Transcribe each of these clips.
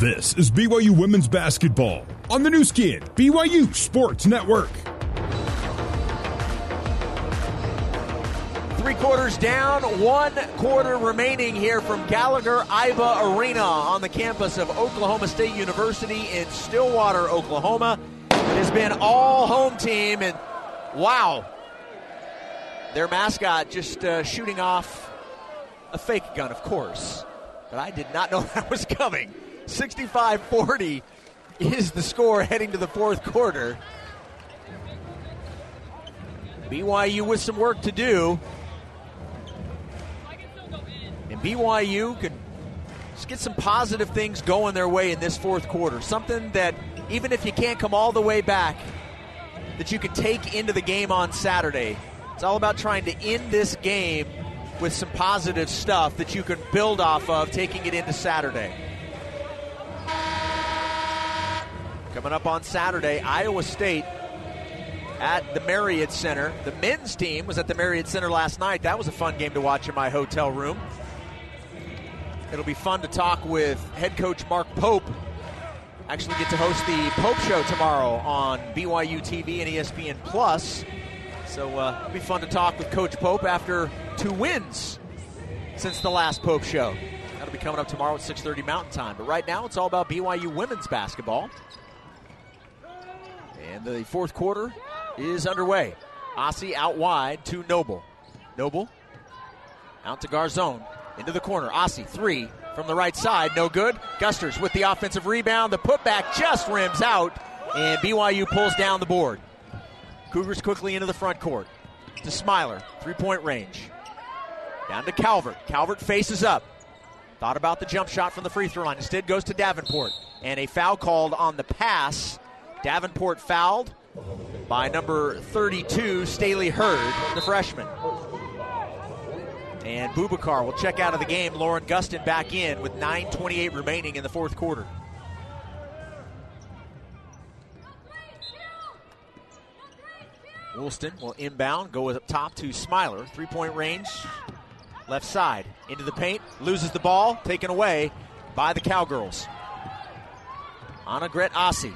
This is BYU Women's Basketball on the Nu Skin, BYU Sports Network. Three quarters down, one quarter remaining here from Gallagher Iba Arena on the campus of Oklahoma State University in Stillwater, Oklahoma. It has been all home team, and wow, their mascot just uh, shooting off a fake gun, of course. But I did not know that was coming. 65 40 is the score heading to the fourth quarter. BYU with some work to do. And BYU can just get some positive things going their way in this fourth quarter. Something that, even if you can't come all the way back, that you can take into the game on Saturday. It's all about trying to end this game with some positive stuff that you can build off of taking it into Saturday. Coming up on Saturday, Iowa State at the Marriott Center. The men's team was at the Marriott Center last night. That was a fun game to watch in my hotel room. It'll be fun to talk with head coach Mark Pope. Actually, get to host the Pope Show tomorrow on BYU TV and ESPN Plus. So uh, it'll be fun to talk with Coach Pope after two wins since the last Pope Show. That'll be coming up tomorrow at 6:30 Mountain Time. But right now, it's all about BYU women's basketball. And the fourth quarter is underway. Asi out wide to Noble. Noble out to Garzon. Into the corner. Asi, three from the right side. No good. Gusters with the offensive rebound. The putback just rims out, and BYU pulls down the board. Cougars quickly into the front court. To Smiler, three point range. Down to Calvert. Calvert faces up. Thought about the jump shot from the free throw line. Instead goes to Davenport. And a foul called on the pass. Davenport fouled by number 32, Stailee Heard, the freshman. And Bubakar will check out of the game. Lauren Gustin back in with 9.28 remaining in the fourth quarter. Woolston will inbound, go up top to Smiler. Three point range, left side. Into the paint, loses the ball, taken away by the Cowgirls. Anna Gret Asi.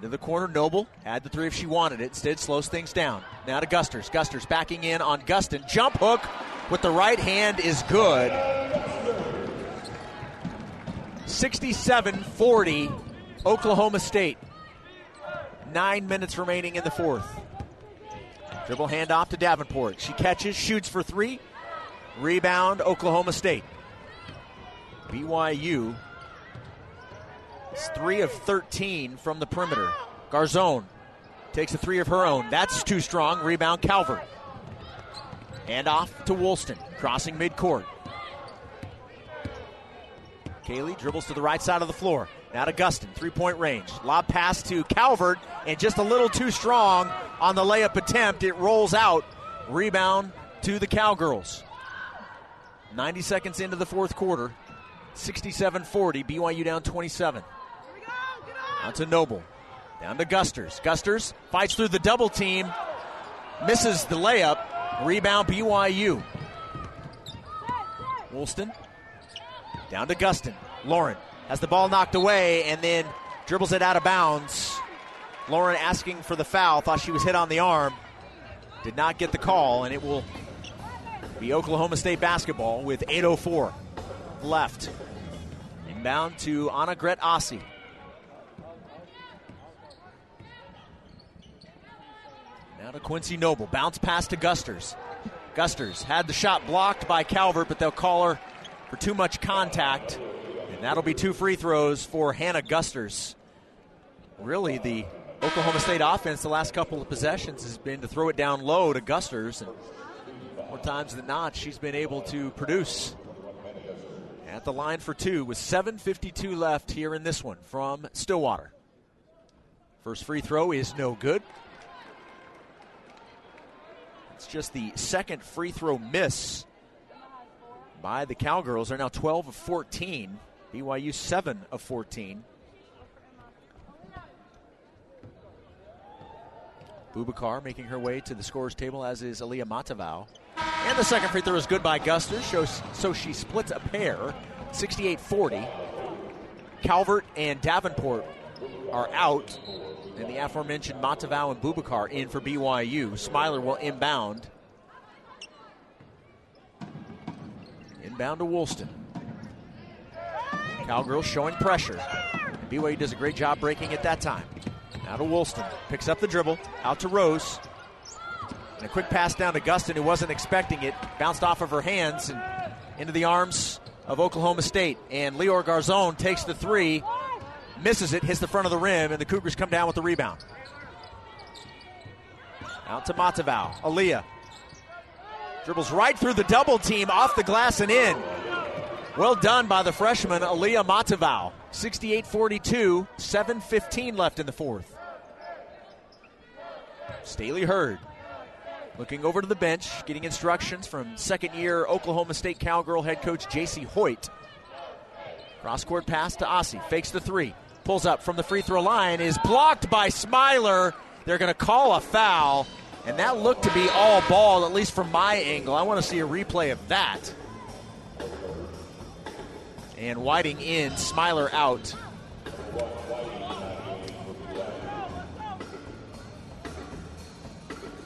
Into the corner, Noble had the three if she wanted it. Instead, slows things down. Now to Gusters. Gusters backing in on Gustin. Jump hook with the right hand is good. 67 40, Oklahoma State. Nine minutes remaining in the fourth. Dribble handoff to Davenport. She catches, shoots for three. Rebound, Oklahoma State. BYU is three of 13 from the perimeter. Garzon takes a three of her own. That's too strong. Rebound, Calvert. And off to Woolston, crossing midcourt. Kaylee dribbles to the right side of the floor. Now to Gustin, three point range. Lob pass to Calvert, and just a little too strong on the layup attempt. It rolls out. Rebound to the Cowgirls. 90 seconds into the fourth quarter. 67 40. BYU down 27. Out to Noble. Down to Gusters. Gusters fights through the double team. Misses the layup. Rebound BYU. Woolston. Down to Gustin. Lauren has the ball knocked away and then dribbles it out of bounds. Lauren asking for the foul. Thought she was hit on the arm. Did not get the call, and it will be Oklahoma State basketball with 8.04 left. Inbound to Anna Gret Asi. Now to Quincy Noble. Bounce pass to Gusters. Gusters had the shot blocked by Calvert, but they'll call her for too much contact. And that'll be two free throws for Hannah Gusters. Really, the Oklahoma State offense the last couple of possessions has been to throw it down low to Gusters. And more times than not, she's been able to produce at the line for two with 7.52 left here in this one from Stillwater. First free throw is no good. It's just the second free throw miss by the Cowgirls. They're now 12 of 14. BYU 7 of 14. Bubakar making her way to the scores table, as is Aliyah Matavau. And the second free throw is good by Guster, so she splits a pair, 68 40. Calvert and Davenport are out, and the aforementioned Matavao and Bubakar in for BYU. Smiler will inbound. Inbound to Woolston. Cowgirls showing pressure. BYU does a great job breaking at that time. Now to Woolston. Picks up the dribble. Out to Rose. And a quick pass down to Gustin, who wasn't expecting it. Bounced off of her hands and into the arms of Oklahoma State. And Lior Garzon takes the three, misses it, hits the front of the rim, and the Cougars come down with the rebound. Out to Matavao. Aaliyah. Dribbles right through the double team, off the glass and in. Well done by the freshman, Aaliyah Matavao. 68 42, 7.15 left in the fourth. Stailee Heard looking over to the bench, getting instructions from second year Oklahoma State Cowgirl head coach Jacie Hoyt. Cross court pass to Asi, fakes the three, pulls up from the free throw line, is blocked by Smiler. They're going to call a foul, and that looked to be all ball, at least from my angle. I want to see a replay of that. And Whiting in, Smiler out.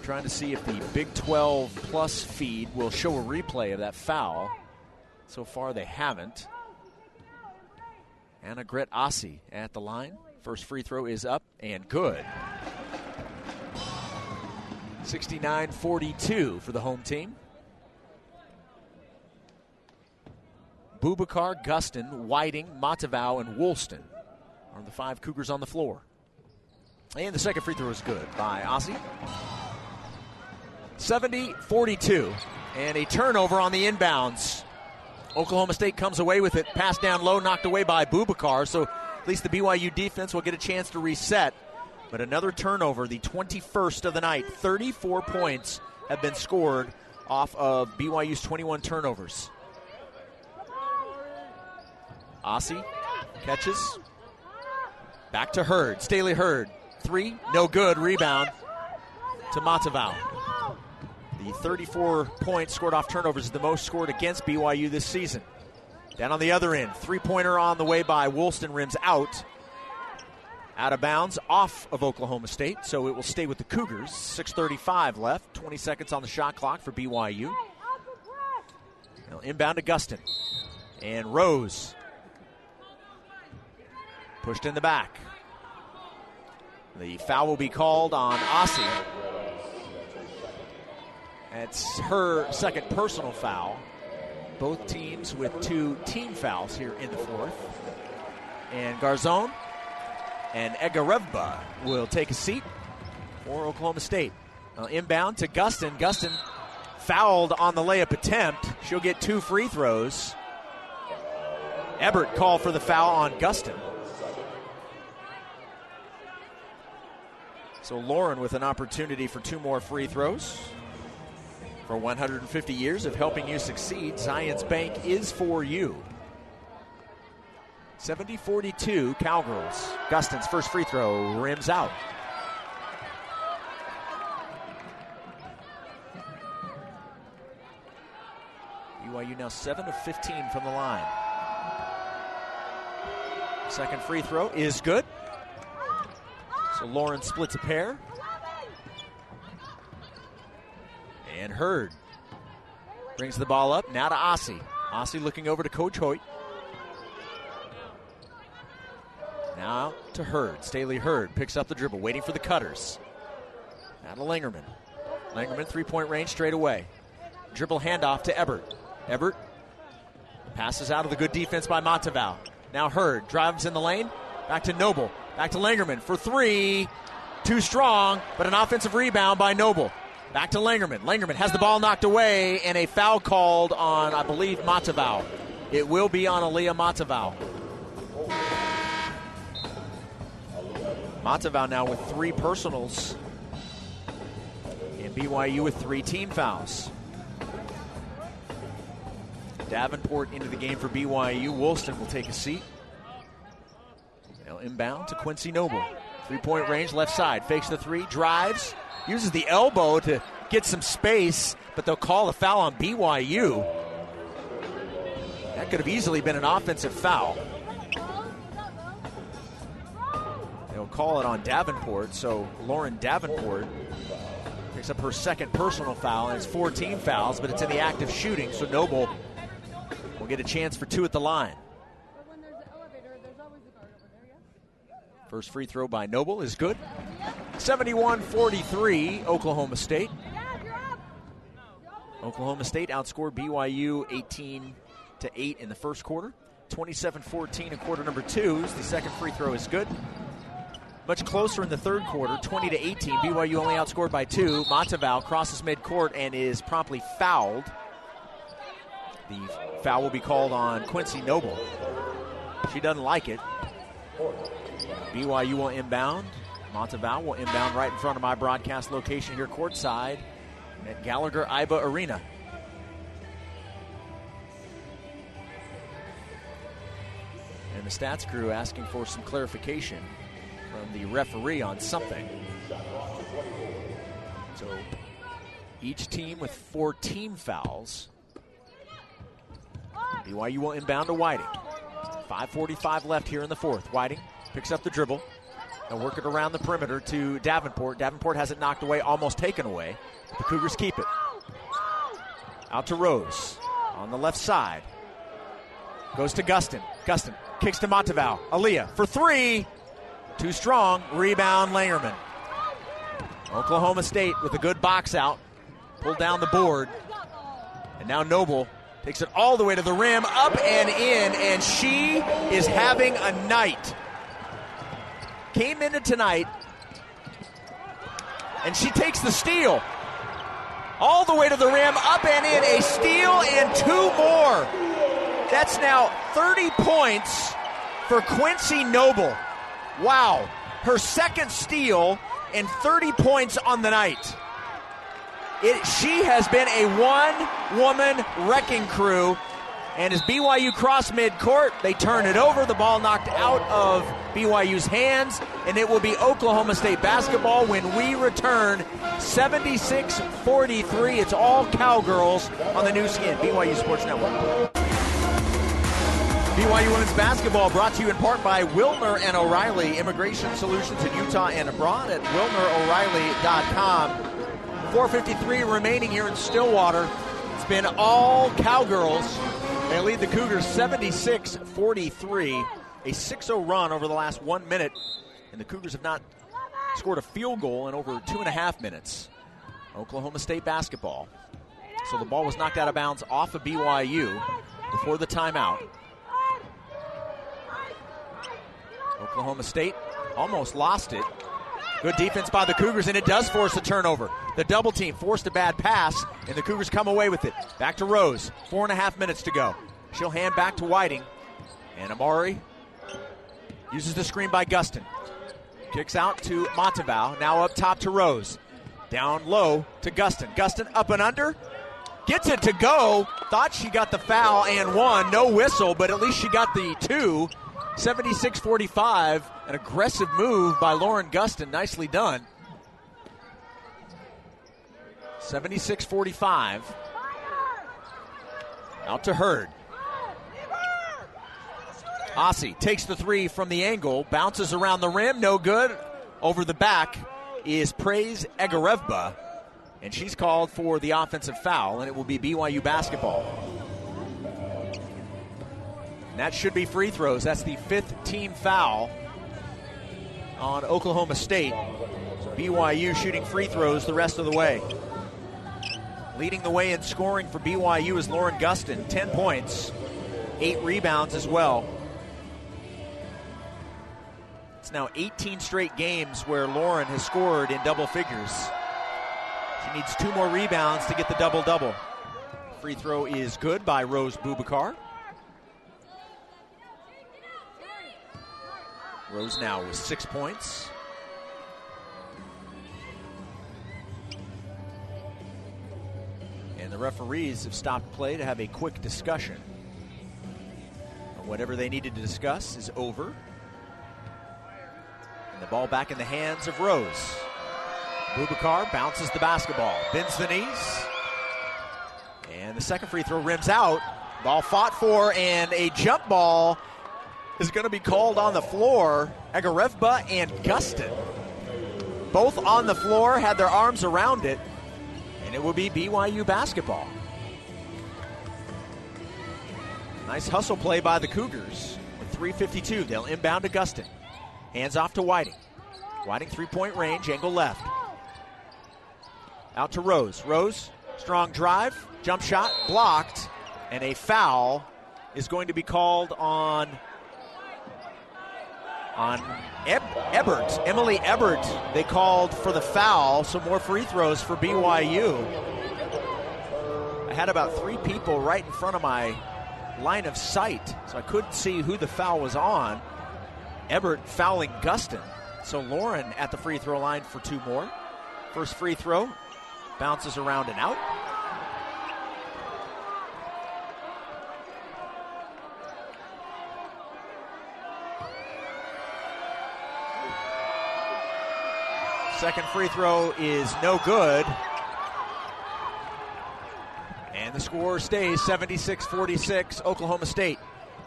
Trying to see if the Big 12 Plus feed will show a replay of that foul. So far, they haven't. Anna Gret Asi at the line. First free throw is up and good. 69 42 for the home team. Bubakar, Gustin, Whiting, Matavao, and Woolston are the five Cougars on the floor. And the second free throw is good by Asi. 70 42. And a turnover on the inbounds. Oklahoma State comes away with it. Passed down low, knocked away by Bubakar. So at least the BYU defense will get a chance to reset. But another turnover, the 21st of the night. 34 points have been scored off of BYU's 21 turnovers. Asi catches. Back to Heard. Stailee Heard. Three, no good. Rebound to Matavao. The 34 points scored off turnovers is the most scored against BYU this season. Down on the other end, three pointer on the way by Woolston rims out. Out of bounds, off of Oklahoma State, so it will stay with the Cougars. 6.35 left, 20 seconds on the shot clock for BYU. Now inbound to Gustin. And Rose Pushed in the back. The foul will be called on Asi. It's her second personal foul. Both teams with two team fouls here in the fourth. And Garzon and Egharevba will take a seat for Oklahoma State. Now inbound to Gustin. Gustin fouled on the layup attempt. She'll get two free throws. Ebert called for the foul on Gustin. So Lauren with an opportunity for two more free throws. For 150 years of helping you succeed, Zions Bank is for you. 70 42, Cowgirls. Gustin's first free throw rims out. BYU now 7 of 15 from the line. Second free throw is good. So Lauren splits a pair. And Heard brings the ball up. Now to Asi. Asi looking over to Coach Hoyt. Now to Heard. Stailee Heard picks up the dribble, waiting for the cutters. Now to Langerman. Langerman, three point range straight away. Dribble handoff to Ebert. Ebert passes out of the good defense by Matavao. Now Heard drives in the lane. Back to Noble. Back to Langerman for three. Too strong, but an offensive rebound by Noble. Back to Langerman. Langerman has the ball knocked away and a foul called on, I believe, Matavao. It will be on Aaliyah Matavao. Matavao now with three personals. And BYU with three team fouls. Davenport into the game for BYU. Woolston will take a seat. Now inbound to Quincy Noble. Three point range, left side. Fakes the three, drives, uses the elbow to get some space, but they'll call a foul on BYU. That could have easily been an offensive foul. they'll call it on Davenport. So Lauren Davenport picks up her second personal foul, and it's four team fouls, but it's in the act of shooting. So Noble will get a chance for two at the line. First free throw by Noble is good. 71 43, Oklahoma State. Oklahoma State outscored BYU 18 to 8 in the first quarter. 27 14 in quarter number two. The second free throw is good. Much closer in the third quarter, 20 to 18. BYU only outscored by two. Monteval crosses midcourt and is promptly fouled. The foul will be called on Quincy Noble. She doesn't like it. BYU will inbound. Monteval will inbound right in front of my broadcast location here courtside at Gallagher Iba Arena. And the stats crew asking for some clarification from the referee on something. So each team with four team fouls. BYU will inbound to Whiting. 5.45 left here in the fourth. Whiting picks up the dribble and work it around the perimeter to Davenport. Davenport has it knocked away, almost taken away. The Cougars keep it. Out to Rose on the left side. Goes to Gustin. Gustin kicks to Monteval. Aaliyah for three. Too strong. Rebound Langerman. Oklahoma State with a good box out. Pulled down the board. And now Noble takes it all the way to the rim, up and in, and she is having a night. Came into tonight, and she takes the steal. All the way to the rim, up and in, a steal and two more. That's now 30 points for Quincy Noble. Wow. Her second steal and 30 points on the night. It, she has been a one woman wrecking crew. And as BYU cross midcourt, they turn it over. The ball knocked out of BYU's hands, and it will be Oklahoma State basketball when we return 76 43. It's all Cowgirls on the Nu Skin, BYU Sports Network. BYU women's basketball brought to you in part by Wilner and O'Reilly Immigration Solutions in Utah and abroad at WilnerO'Reilly.com. 453 remaining here in Stillwater. It's been all Cowgirls. They lead the Cougars 76 43. A 6 0 run over the last one minute. And the Cougars have not scored a field goal in over two and a half minutes. Oklahoma State basketball. So the ball was knocked out of bounds off of BYU before the timeout. Oklahoma State almost lost it. Good defense by the Cougars, and it does force a turnover. The double team forced a bad pass, and the Cougars come away with it. Back to Rose. Four and a half minutes to go. She'll hand back to Whiting. And Amari uses the screen by Gustin. Kicks out to Monteval. Now up top to Rose. Down low to Gustin. Gustin up and under. Gets it to go. Thought she got the foul and one. No whistle, but at least she got the two. 76 45. An aggressive move by Lauren Gustin. Nicely done. 76 45. Out to Heard. Asi takes the three from the angle, bounces around the rim, no good. Over the back is Praise Egharevba, and she's called for the offensive foul, and it will be BYU basketball. And that should be free throws. That's the fifth team foul on Oklahoma State. BYU shooting free throws the rest of the way. Leading the way in scoring for BYU is Lauren Gustin, 10 points, 8 rebounds as well. Now 18 straight games where Lauren has scored in double figures. She needs two more rebounds to get the double double. Free throw is good by Rose Bubakar. Rose now with six points. And the referees have stopped play to have a quick discussion. Whatever they needed to discuss is over. Ball back in the hands of Rose. Bubakar bounces the basketball, bends the knees. And the second free throw rims out. Ball fought for, and a jump ball is going to be called on the floor. Egharevba and Gustin. Both on the floor, had their arms around it, and it will be BYU basketball. Nice hustle play by the Cougars. With 3.52, they'll inbound to Gustin. Hands off to Whiting. Whiting three point range, angle left. Out to Rose. Rose, strong drive, jump shot, blocked, and a foul is going to be called on on Eb- Ebert, Emily Ebert. They called for the foul, Some more free throws for BYU. I had about three people right in front of my line of sight, so I couldn't see who the foul was on. Ebert fouling Gustin. So Lauren at the free throw line for two more. First free throw bounces around and out. Second free throw is no good. And the score stays 76 46, Oklahoma State.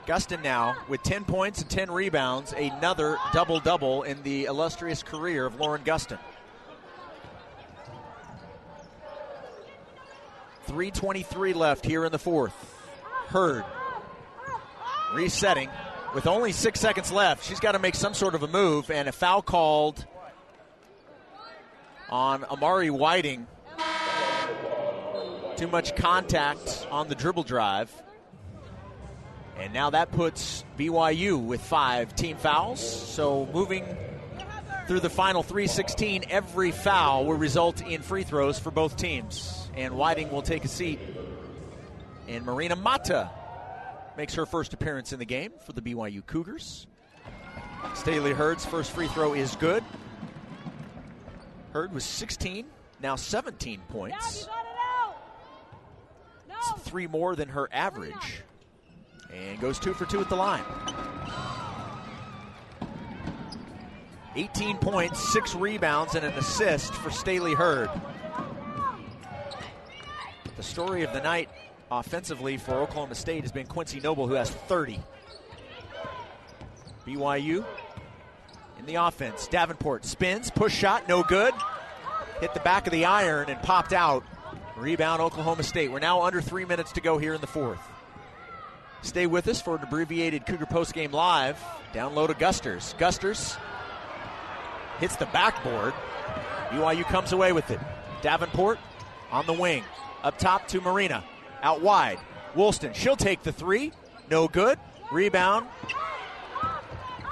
Gustin now with 10 points and 10 rebounds, another double double in the illustrious career of Lauren Gustin. 3.23 left here in the fourth. Heard resetting with only six seconds left. She's got to make some sort of a move, and a foul called on Amari Whiting. Too much contact on the dribble drive. And now that puts BYU with five team fouls. So moving through the final 316, every foul will result in free throws for both teams. And Whiting will take a seat. And Marina Mata makes her first appearance in the game for the BYU Cougars. Stailee Heard's first free throw is good. Heard was 16, now 17 points. It's three more than her average. And goes two for two at the line. 18 points, six rebounds, and an assist for Stailee Heard. The story of the night offensively for Oklahoma State has been Quincy Noble, who has 30. BYU in the offense. Davenport spins, push shot, no good. Hit the back of the iron and popped out. Rebound Oklahoma State. We're now under three minutes to go here in the fourth. Stay with us for an abbreviated Cougar Post Game Live. Download to Gusters. Gusters hits the backboard. BYU comes away with it. Davenport on the wing. Up top to Marina. Out wide. Woolston. She'll take the three. No good. Rebound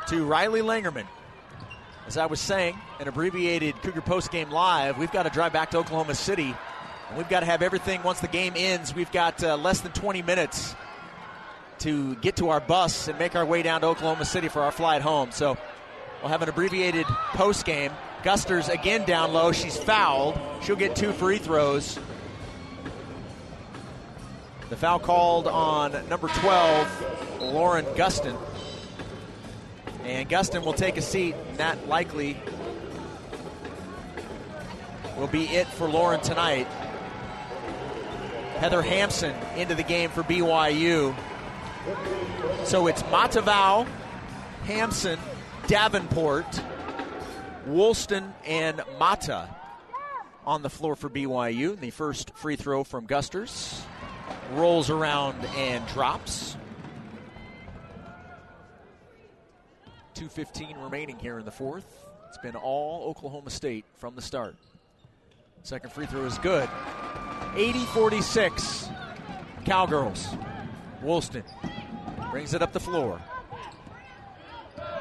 to Riley Langerman. As I was saying, an abbreviated Cougar Post Game Live, we've got to drive back to Oklahoma City. And we've got to have everything once the game ends. We've got uh, less than 20 minutes to get to our bus and make our way down to Oklahoma City for our flight home. So we'll have an abbreviated post game. Gusters again down low. She's fouled. She'll get two free throws. The foul called on number 12, Lauren Gustin. And Gustin will take a seat, and that likely will be it for Lauren tonight. Heather Hampson into the game for BYU. So it's Matavau, Hampson, Davenport, Woolston, and Mata on the floor for BYU. The first free throw from Gusters rolls around and drops. 2.15 remaining here in the fourth. It's been all Oklahoma State from the start. Second free throw is good. 80 46. Cowgirls. Woolston brings it up the floor.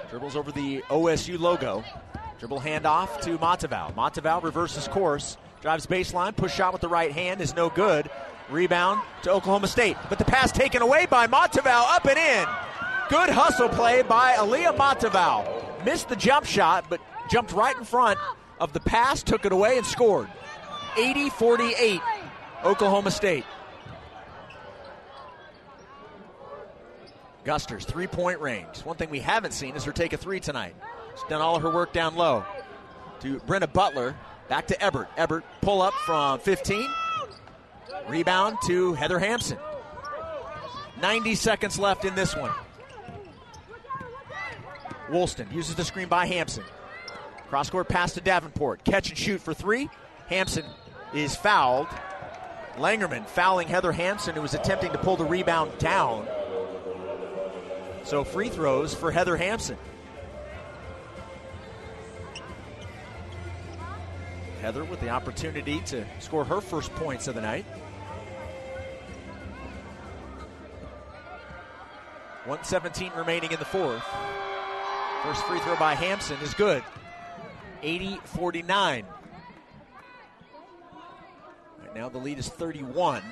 Dribbles over the OSU logo. Dribble handoff to Matavau. Matavau reverses course. Drives baseline. Push shot with the right hand is no good. Rebound to Oklahoma State. But the pass taken away by Matavau. Up and in. Good hustle play by Aaliyah Matavau. Missed the jump shot, but jumped right in front of the pass, took it away, and scored. 80 48, Oklahoma State. Gusters, three point range. One thing we haven't seen is her take a three tonight. She's done all of her work down low. To Brenna Butler, back to Ebert. Ebert pull up from 15. Rebound to Heather Hampson. 90 seconds left in this one. Woolston uses the screen by Hampson. Cross court pass to Davenport. Catch and shoot for three. Hampson is fouled. Langerman fouling Heather Hampson, who was attempting to pull the rebound down. So free throws for Heather Hampson. Heather with the opportunity to score her first points of the night. 117 remaining in the fourth. First free throw by Hampson is good. 80 49. Right now the lead is 31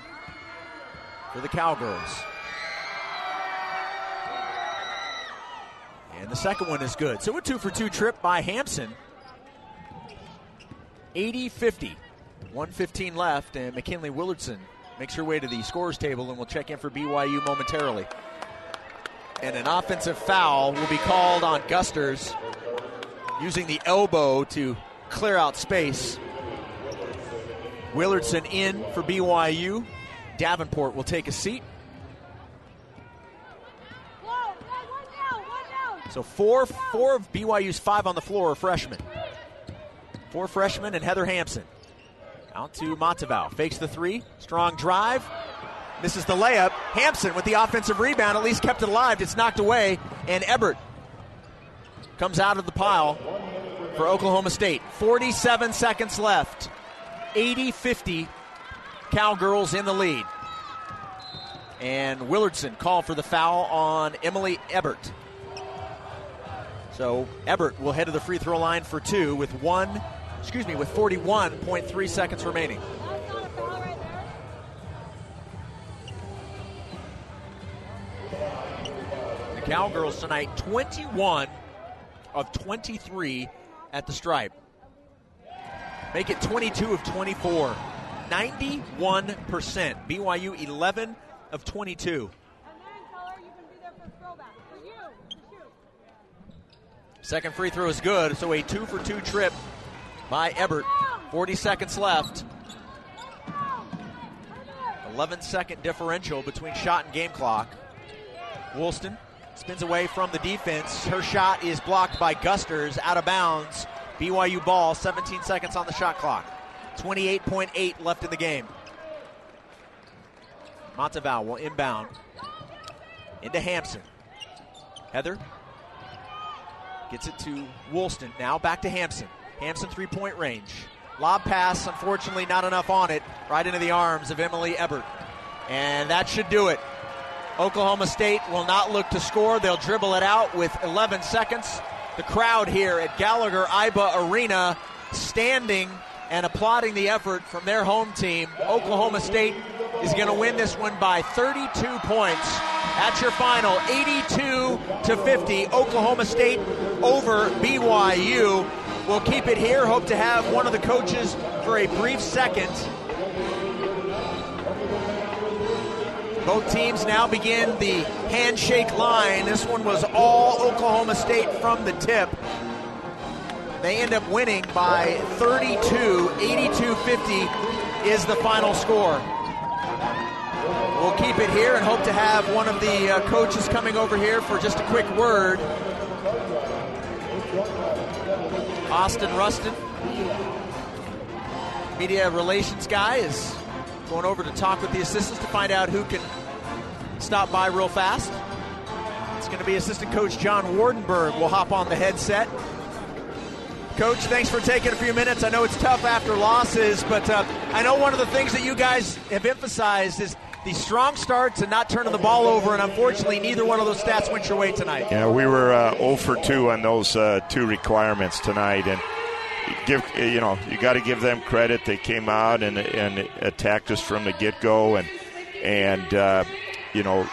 for the Cowgirls. The second one is good. So a two for two trip by Hampson. 80 50. 115 left, and McKinley Willardson makes her way to the scores table and will check in for BYU momentarily. And an offensive foul will be called on Gusters using the elbow to clear out space. Willardson in for BYU. Davenport will take a seat. So four, four of BYU's five on the floor are freshmen. Four freshmen and Heather Hampson. Out to Matavau. Fakes the three. Strong drive. Misses the layup. Hampson with the offensive rebound at least kept it alive. It's knocked away. And Ebert comes out of the pile for Oklahoma State. 47 seconds left. 80 50. Cowgirls in the lead. And Willardson called for the foul on Emily Ebert. So Ebert will head to the free throw line for two with one excuse me, with 41.3 seconds remaining. The Cowgirls tonight, 21 of 23 at the stripe. Make it 22 of 24. 91%. BYU 11 of 22. Second free throw is good, so a two for two trip by Ebert. 40 seconds left. 11 second differential between shot and game clock. Woolston spins away from the defense. Her shot is blocked by Gusters out of bounds. BYU ball, 17 seconds on the shot clock. 28.8 left in the game. Monteval will inbound into Hampson. Heather gets it to Woolston. Now back to Hampson. Hampson three point range. Lob pass, unfortunately, not enough on it. Right into the arms of Emily Ebert. And that should do it. Oklahoma State will not look to score. They'll dribble it out with 11 seconds. The crowd here at Gallagher Iba Arena standing and applauding the effort from their home team. Oklahoma State is going to win this one by 32 points. At your final, 82 to 50. Oklahoma State over BYU. We'll keep it here. Hope to have one of the coaches for a brief second. Both teams now begin the handshake line. This one was all Oklahoma State from the tip. They end up winning by 32, 82 50 is the final score. We'll keep it here and hope to have one of the uh, coaches coming over here for just a quick word. Austin Rustin, media relations guy, is going over to talk with the assistants to find out who can stop by real fast. It's going to be assistant coach John Wardenberg We'll hop on the headset. Coach, thanks for taking a few minutes. I know it's tough after losses, but uh, I know one of the things that you guys have emphasized is the strong starts and not turning the ball over, and unfortunately, neither one of those stats went your way tonight. Yeah, we were uh, 0 for 2 on those uh, two requirements tonight, and give you know you got to give them credit. They came out and and attacked us from the get go, and and uh, you know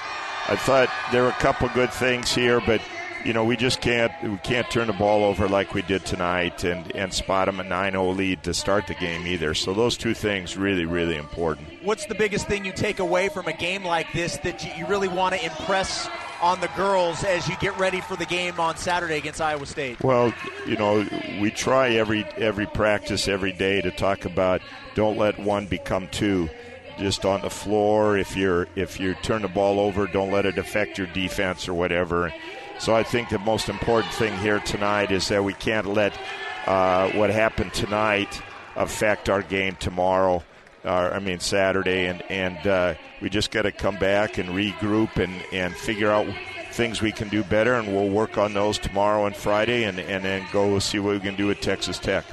I thought there were a couple good things here, but you know, we just can't we can't turn the ball over like we did tonight and, and spot them a 9-0 lead to start the game either. So those two things really really important. What's the biggest thing you take away from a game like this that you really want to impress on the girls as you get ready for the game on Saturday against Iowa State? Well, you know, we try every every practice every day to talk about don't let one become two just on the floor if you're if you turn the ball over don't let it affect your defense or whatever So I think the most important thing here tonight is that we can't let uh, what happened tonight affect our game tomorrow. Uh, I mean Saturday, and and uh, we just got to come back and regroup and and figure out things we can do better, and we'll work on those tomorrow and Friday, and and then go see what we can do at Texas Tech.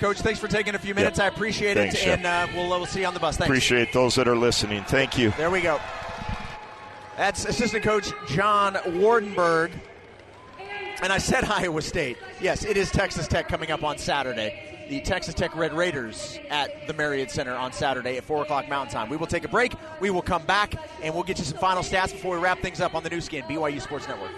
Coach, thanks for taking a few minutes. Yep. I appreciate thanks, it, and uh, we'll, we'll see you on the bus. Thanks. Appreciate those that are listening. Thank you. There we go. That's assistant coach John Wardenberg. And I said Iowa State. Yes, it is Texas Tech coming up on Saturday the Texas Tech Red Raiders at the Marriott Center on Saturday at 4 o'clock Mountain Time. We will take a break. We will come back, and we'll get you some final stats before we wrap things up on the Nu Skin, BYU Sports Network.